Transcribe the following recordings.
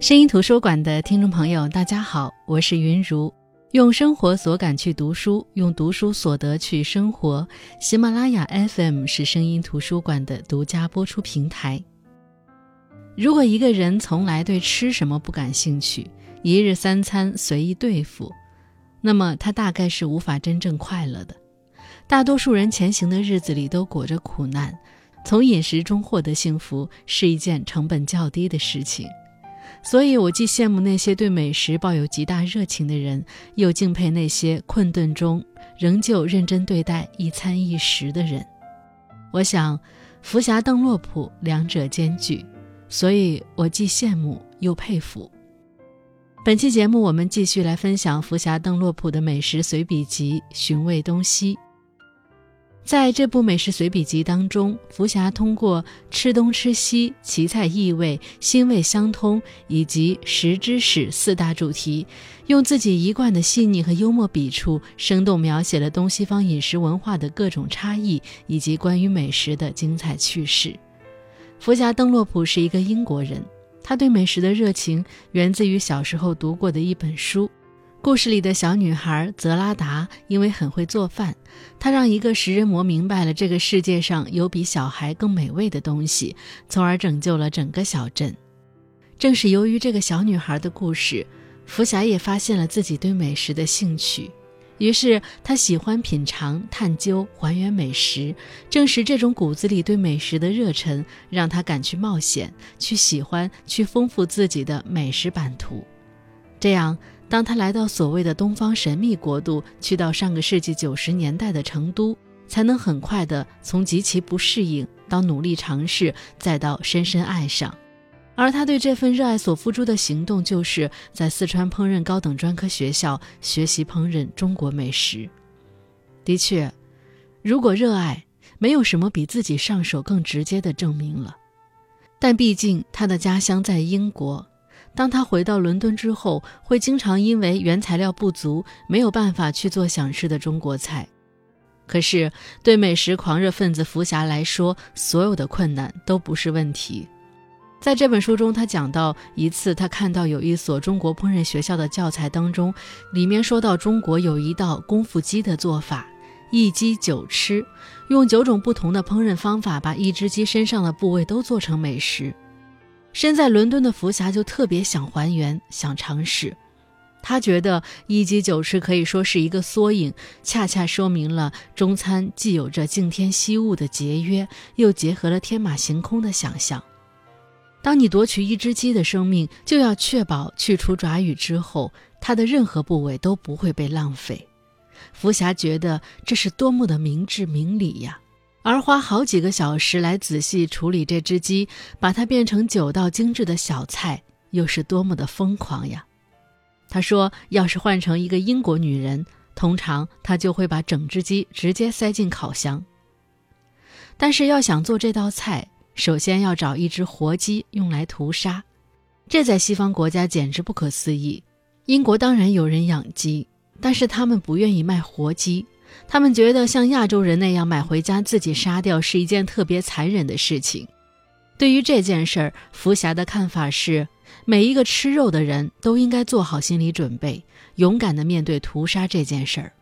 声音图书馆的听众朋友，大家好，我是云如，用生活所感去读书，用读书所得去生活。喜马拉雅 FM 是声音图书馆的独家播出平台。如果一个人从来对吃什么不感兴趣，一日三餐随意对付，那么他大概是无法真正快乐的。大多数人前行的日子里都裹着苦难，从饮食中获得幸福是一件成本较低的事情。所以，我既羡慕那些对美食抱有极大热情的人，又敬佩那些困顿中仍旧认真对待一餐一食的人。我想，福霞邓洛普两者兼具，所以我既羡慕又佩服。本期节目，我们继续来分享福霞邓洛普的美食随笔集《寻味东西》。在这部美食随笔集当中，福霞通过吃东吃西、奇菜异味、腥味相通以及食之史四大主题，用自己一贯的细腻和幽默笔触，生动描写了东西方饮食文化的各种差异以及关于美食的精彩趣事。福霞邓洛普是一个英国人，他对美食的热情源自于小时候读过的一本书。故事里的小女孩泽拉达因为很会做饭，她让一个食人魔明白了这个世界上有比小孩更美味的东西，从而拯救了整个小镇。正是由于这个小女孩的故事，福霞也发现了自己对美食的兴趣。于是她喜欢品尝、探究、还原美食。正是这种骨子里对美食的热忱，让她敢去冒险，去喜欢，去丰富自己的美食版图。这样。当他来到所谓的东方神秘国度，去到上个世纪九十年代的成都，才能很快的从极其不适应到努力尝试，再到深深爱上。而他对这份热爱所付出的行动，就是在四川烹饪高等专科学校学习烹饪中国美食。的确，如果热爱，没有什么比自己上手更直接的证明了。但毕竟他的家乡在英国。当他回到伦敦之后，会经常因为原材料不足，没有办法去做想吃的中国菜。可是，对美食狂热分子福霞来说，所有的困难都不是问题。在这本书中，他讲到一次，他看到有一所中国烹饪学校的教材当中，里面说到中国有一道功夫鸡的做法，一鸡九吃，用九种不同的烹饪方法，把一只鸡身上的部位都做成美食。身在伦敦的福霞就特别想还原，想尝试。他觉得一鸡九吃可以说是一个缩影，恰恰说明了中餐既有着敬天惜物的节约，又结合了天马行空的想象。当你夺取一只鸡的生命，就要确保去除爪羽之后，它的任何部位都不会被浪费。福霞觉得这是多么的明智明理呀！而花好几个小时来仔细处理这只鸡，把它变成九道精致的小菜，又是多么的疯狂呀！他说：“要是换成一个英国女人，通常她就会把整只鸡直接塞进烤箱。但是要想做这道菜，首先要找一只活鸡用来屠杀，这在西方国家简直不可思议。英国当然有人养鸡，但是他们不愿意卖活鸡。”他们觉得像亚洲人那样买回家自己杀掉是一件特别残忍的事情。对于这件事儿，福霞的看法是：每一个吃肉的人都应该做好心理准备，勇敢地面对屠杀这件事儿。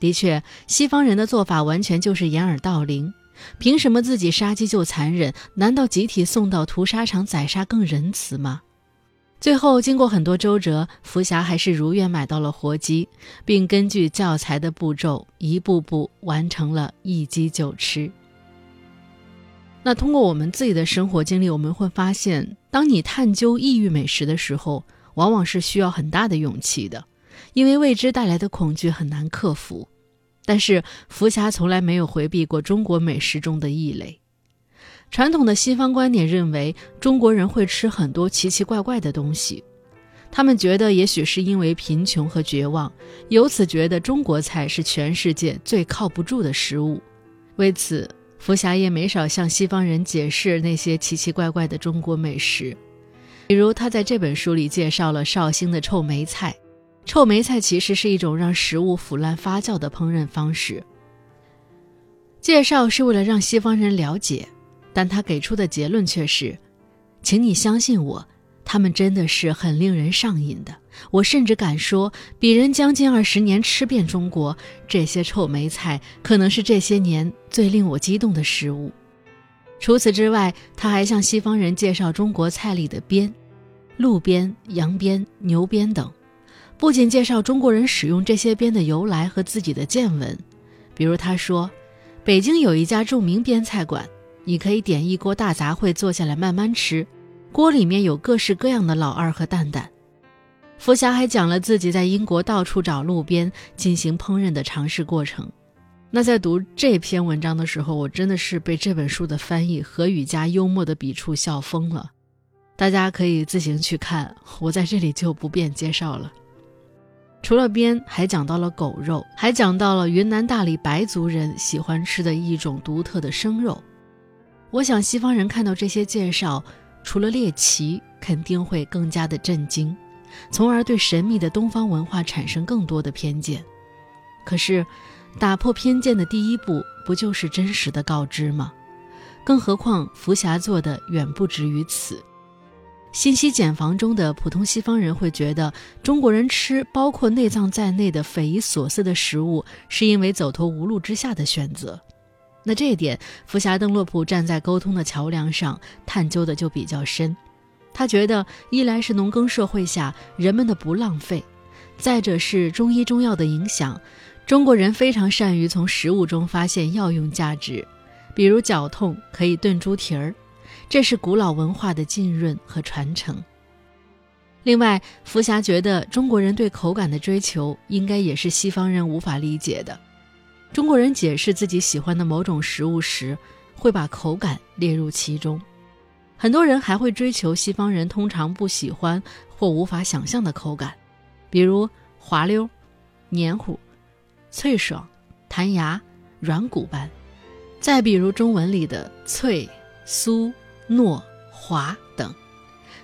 的确，西方人的做法完全就是掩耳盗铃。凭什么自己杀鸡就残忍？难道集体送到屠杀场宰杀更仁慈吗？最后，经过很多周折，福霞还是如愿买到了活鸡，并根据教材的步骤一步步完成了一鸡九吃。那通过我们自己的生活经历，我们会发现，当你探究异域美食的时候，往往是需要很大的勇气的，因为未知带来的恐惧很难克服。但是福霞从来没有回避过中国美食中的异类。传统的西方观点认为，中国人会吃很多奇奇怪怪的东西。他们觉得，也许是因为贫穷和绝望，由此觉得中国菜是全世界最靠不住的食物。为此，福霞也没少向西方人解释那些奇奇怪怪的中国美食。比如，他在这本书里介绍了绍兴的臭梅菜。臭梅菜其实是一种让食物腐烂发酵的烹饪方式。介绍是为了让西方人了解。但他给出的结论却是：“请你相信我，他们真的是很令人上瘾的。我甚至敢说，鄙人将近二十年吃遍中国这些臭梅菜，可能是这些年最令我激动的食物。除此之外，他还向西方人介绍中国菜里的鞭，鹿鞭、羊鞭、牛鞭等。不仅介绍中国人使用这些鞭的由来和自己的见闻，比如他说，北京有一家著名边菜馆，你可以点一锅大杂烩，坐下来慢慢吃，锅里面有各式各样的老二和蛋蛋。福霞还讲了自己在英国到处找路边进行烹饪的尝试过程。那在读这篇文章的时候，我真的是被这本书的翻译和语加幽默的笔触笑疯了。大家可以自行去看，我在这里就不便介绍了。除了鞭，还讲到了狗肉，还讲到了云南大理白族人喜欢吃的一种独特的生肉。我想西方人看到这些介绍，除了猎奇，肯定会更加的震惊。从而对神秘的东方文化产生更多的偏见。可是，打破偏见的第一步不就是真实的告知吗？更何况福霞做的远不止于此。信息茧房中的普通西方人会觉得，中国人吃包括内脏在内的匪夷所思的食物，是因为走投无路之下的选择。那这一点，福霞邓洛普站在沟通的桥梁上探究的就比较深。他觉得，一来是农耕社会下人们的不浪费，再者是中医中药的影响。中国人非常善于从食物中发现药用价值，比如脚痛可以炖猪蹄儿，这是古老文化的浸润和传承。另外，福霞觉得中国人对口感的追求，应该也是西方人无法理解的。中国人解释自己喜欢的某种食物时，会把口感列入其中。很多人还会追求西方人通常不喜欢或无法想象的口感，比如滑溜、黏糊、脆爽、弹牙、软骨般；再比如中文里的脆、酥、糯、滑等。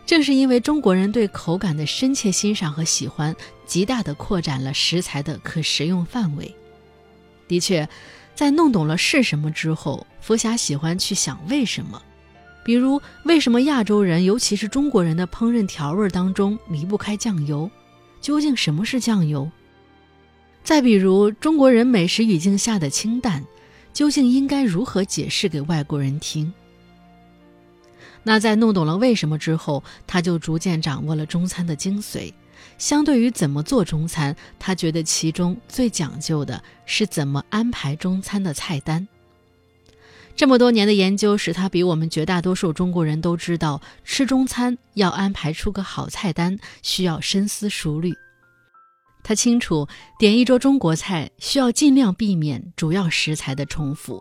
正是因为中国人对口感的深切欣赏和喜欢，极大地扩展了食材的可食用范围。的确，在弄懂了是什么之后，福霞喜欢去想为什么。比如，为什么亚洲人，尤其是中国人的烹饪调味当中离不开酱油？究竟什么是酱油？再比如，中国人美食语境下的清淡，究竟应该如何解释给外国人听？那在弄懂了为什么之后，他就逐渐掌握了中餐的精髓。相对于怎么做中餐，他觉得其中最讲究的是怎么安排中餐的菜单。这么多年的研究使他比我们绝大多数中国人都知道，吃中餐要安排出个好菜单，需要深思熟虑。他清楚，点一桌中国菜需要尽量避免主要食材的重复，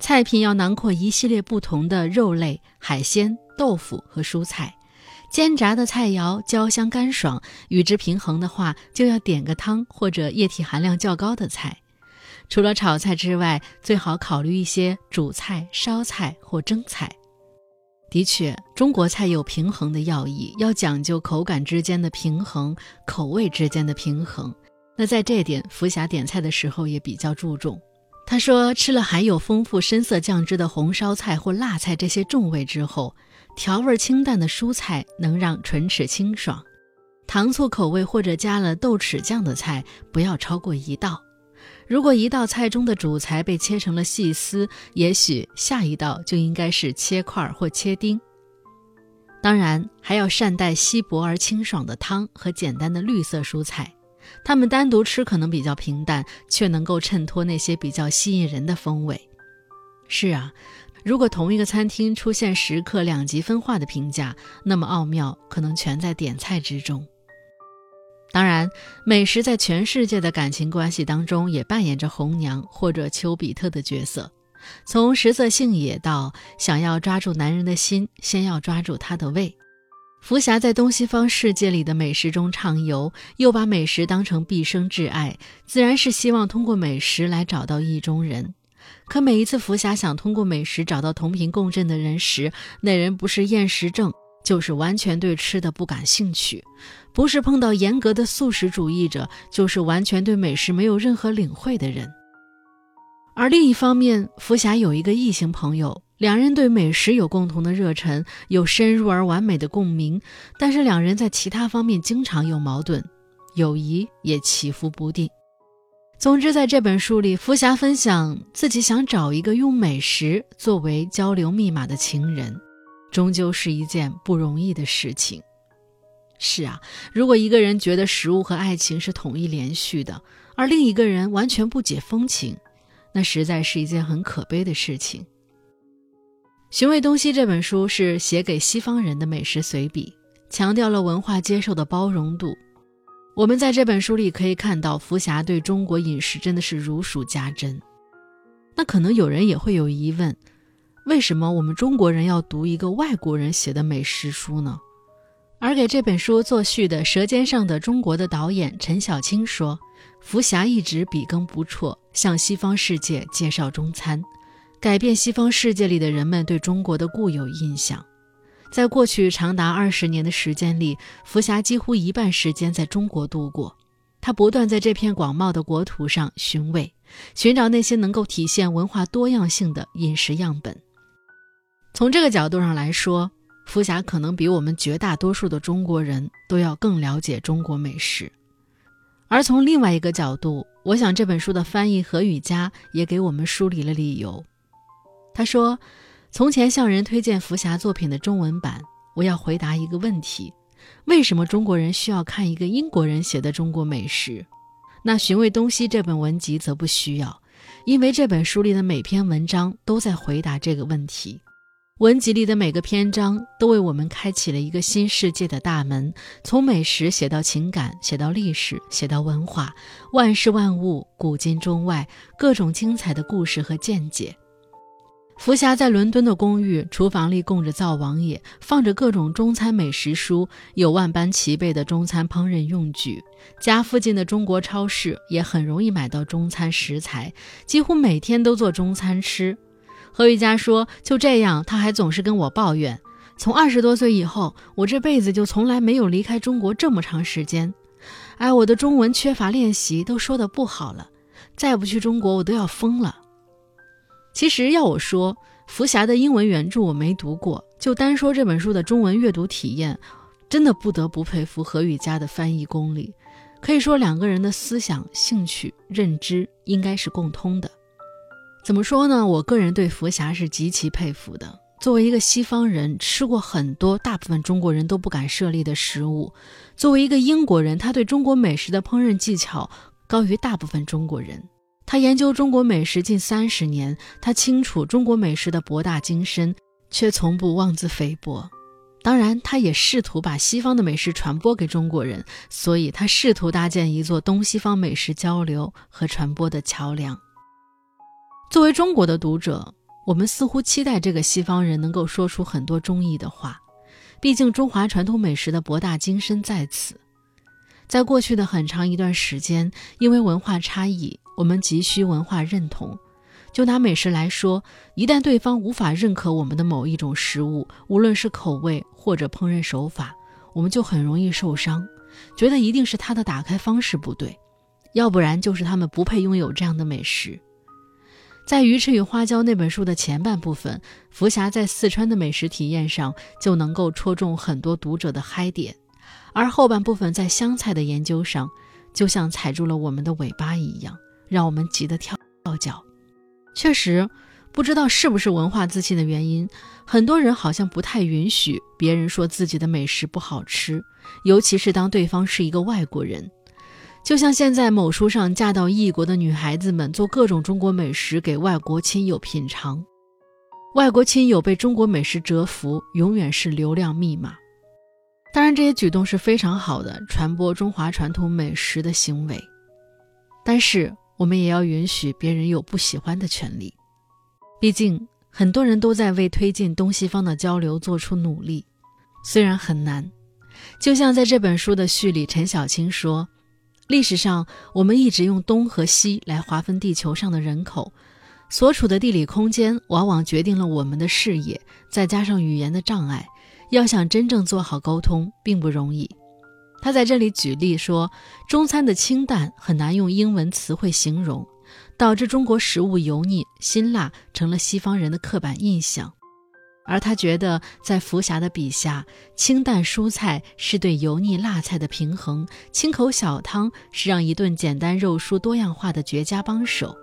菜品要囊括一系列不同的肉类、海鲜、豆腐和蔬菜，煎炸的菜肴焦香干爽，与之平衡的话，就要点个汤或者液体含量较高的菜。除了炒菜之外，最好考虑一些煮菜、烧菜或蒸菜。的确，中国菜有平衡的要义，要讲究口感之间的平衡，口味之间的平衡。那在这点，福霞点菜的时候也比较注重。他说，吃了含有丰富深色酱汁的红烧菜或辣菜这些重味之后，调味清淡的蔬菜能让唇齿清爽。糖醋口味或者加了豆豉酱的菜，不要超过一道。如果一道菜中的主材被切成了细丝，也许下一道就应该是切块或切丁。当然，还要善待稀薄而清爽的汤和简单的绿色蔬菜，它们单独吃可能比较平淡，却能够衬托那些比较吸引人的风味。是啊，如果同一个餐厅出现食客两极分化的评价，那么奥妙可能全在点菜之中。当然，美食在全世界的感情关系当中也扮演着红娘或者丘比特的角色。从食色性也到想要抓住男人的心，先要抓住他的胃。福霞在东西方世界里的美食中畅游，又把美食当成毕生挚爱，自然是希望通过美食来找到意中人。可每一次福霞想通过美食找到同频共振的人时，那人不是厌食症。就是完全对吃的不感兴趣，不是碰到严格的素食主义者，就是完全对美食没有任何领会的人。而另一方面，福霞有一个异性朋友，两人对美食有共同的热忱，有深入而完美的共鸣，但是两人在其他方面经常有矛盾，友谊也起伏不定。总之，在这本书里，福霞分享自己想找一个用美食作为交流密码的情人，终究是一件不容易的事情。是啊，如果一个人觉得食物和爱情是统一连续的，而另一个人完全不解风情，那实在是一件很可悲的事情。《寻味东西》这本书是写给西方人的美食随笔，强调了文化接受的包容度。我们在这本书里可以看到，福霞对中国饮食真的是如数家珍。那可能有人也会有疑问：为什么我们中国人要读一个外国人写的美食书呢？而给这本书作序的《舌尖上的中国》的导演陈小青说：“福霞一直笔耕不辍，向西方世界介绍中餐。”改变西方世界里的人们对中国的固有印象，在过去长达二十年的时间里，福霞几乎一半时间在中国度过。他不断在这片广袤的国土上寻味，寻找那些能够体现文化多样性的饮食样本。从这个角度上来说，福霞可能比我们绝大多数的中国人都要更了解中国美食。而从另外一个角度，我想这本书的翻译何雨佳也给我们梳理了理由。他说：“从前向人推荐福霞作品的中文版，我要回答一个问题：为什么中国人需要看一个英国人写的中国美食？那《寻味东西》这本文集则不需要，因为这本书里的每篇文章都在回答这个问题。文集里的每个篇章都为我们开启了一个新世界的大门，从美食写到情感，写到历史，写到文化，万事万物，古今中外，各种精彩的故事和见解。”福霞在伦敦的公寓厨房里供着灶王爷，放着各种中餐美食书，有万般齐备的中餐烹饪用具。家附近的中国超市也很容易买到中餐食材，几乎每天都做中餐吃。何玉佳说：“就这样，他还总是跟我抱怨，从二十多岁以后，我这辈子就从来没有离开中国这么长时间。哎，我的中文缺乏练习，都说的不好了。再不去中国，我都要疯了。”其实要我说，福霞的英文原著我没读过，就单说这本书的中文阅读体验，真的不得不佩服何雨佳的翻译功力。可以说，两个人的思想、兴趣、认知应该是共通的。怎么说呢？我个人对福霞是极其佩服的。作为一个西方人，吃过很多大部分中国人都不敢涉猎的食物；作为一个英国人，他对中国美食的烹饪技巧高于大部分中国人。他研究中国美食近三十年，他清楚中国美食的博大精深，却从不妄自菲薄。当然，他也试图把西方的美食传播给中国人，所以他试图搭建一座东西方美食交流和传播的桥梁。作为中国的读者，我们似乎期待这个西方人能够说出很多中意的话，毕竟中华传统美食的博大精深在此。在过去的很长一段时间，因为文化差异。我们急需文化认同。就拿美食来说，一旦对方无法认可我们的某一种食物，无论是口味或者烹饪手法，我们就很容易受伤，觉得一定是他的打开方式不对，要不然就是他们不配拥有这样的美食。在《鱼翅与花椒》那本书的前半部分，福霞在四川的美食体验上就能够戳中很多读者的嗨点，而后半部分在湘菜的研究上，就像踩住了我们的尾巴一样。让我们急得跳脚。确实，不知道是不是文化自信的原因，很多人好像不太允许别人说自己的美食不好吃，尤其是当对方是一个外国人。就像现在某书上嫁到异国的女孩子们做各种中国美食给外国亲友品尝，外国亲友被中国美食折服，永远是流量密码。当然，这些举动是非常好的传播中华传统美食的行为，但是。我们也要允许别人有不喜欢的权利，毕竟很多人都在为推进东西方的交流做出努力，虽然很难。就像在这本书的序里，陈小青说：“历史上我们一直用东和西来划分地球上的人口，所处的地理空间往往决定了我们的视野，再加上语言的障碍，要想真正做好沟通并不容易。”他在这里举例说，中餐的清淡很难用英文词汇形容，导致中国食物油腻、辛辣成了西方人的刻板印象。而他觉得，在福霞的笔下，清淡蔬菜是对油腻辣菜的平衡，清口小汤是让一顿简单肉蔬多样化的绝佳帮手。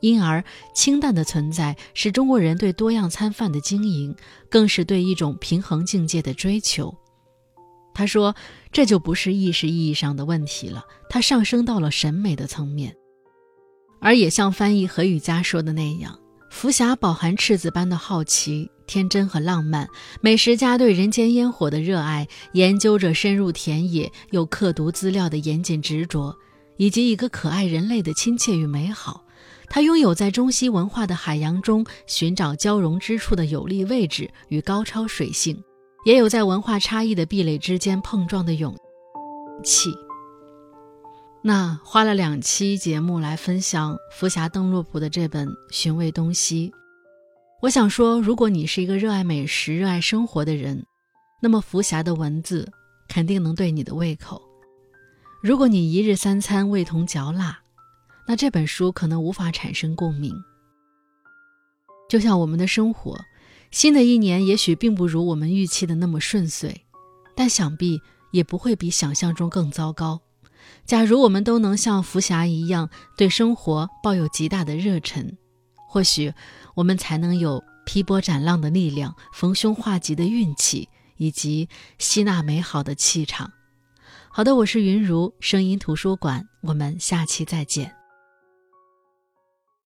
因而，清淡的存在是中国人对多样餐饭的经营，更是对一种平衡境界的追求。他说：“这就不是意识意义上的问题了，它上升到了审美的层面。”而也像翻译何雨佳说的那样，福霞饱含赤子般的好奇、天真和浪漫，美食家对人间烟火的热爱，研究者深入田野又刻读资料的严谨执着，以及一个可爱人类的亲切与美好。他拥有在中西文化的海洋中寻找交融之处的有利位置与高超水性，也有在文化差异的壁垒之间碰撞的勇气。那花了两期节目来分享福霞邓洛普的这本《寻味东西》，我想说，如果你是一个热爱美食、热爱生活的人，那么福霞的文字肯定能对你的胃口。如果你一日三餐味同嚼蜡，那这本书可能无法产生共鸣。就像我们的生活，新的一年也许并不如我们预期的那么顺遂，但想必也不会比想象中更糟糕。假如我们都能像福霞一样对生活抱有极大的热忱，或许我们才能有劈波斩浪的力量、逢凶化吉的运气，以及吸纳美好的气场。好的，我是云如声音图书馆，我们下期再见。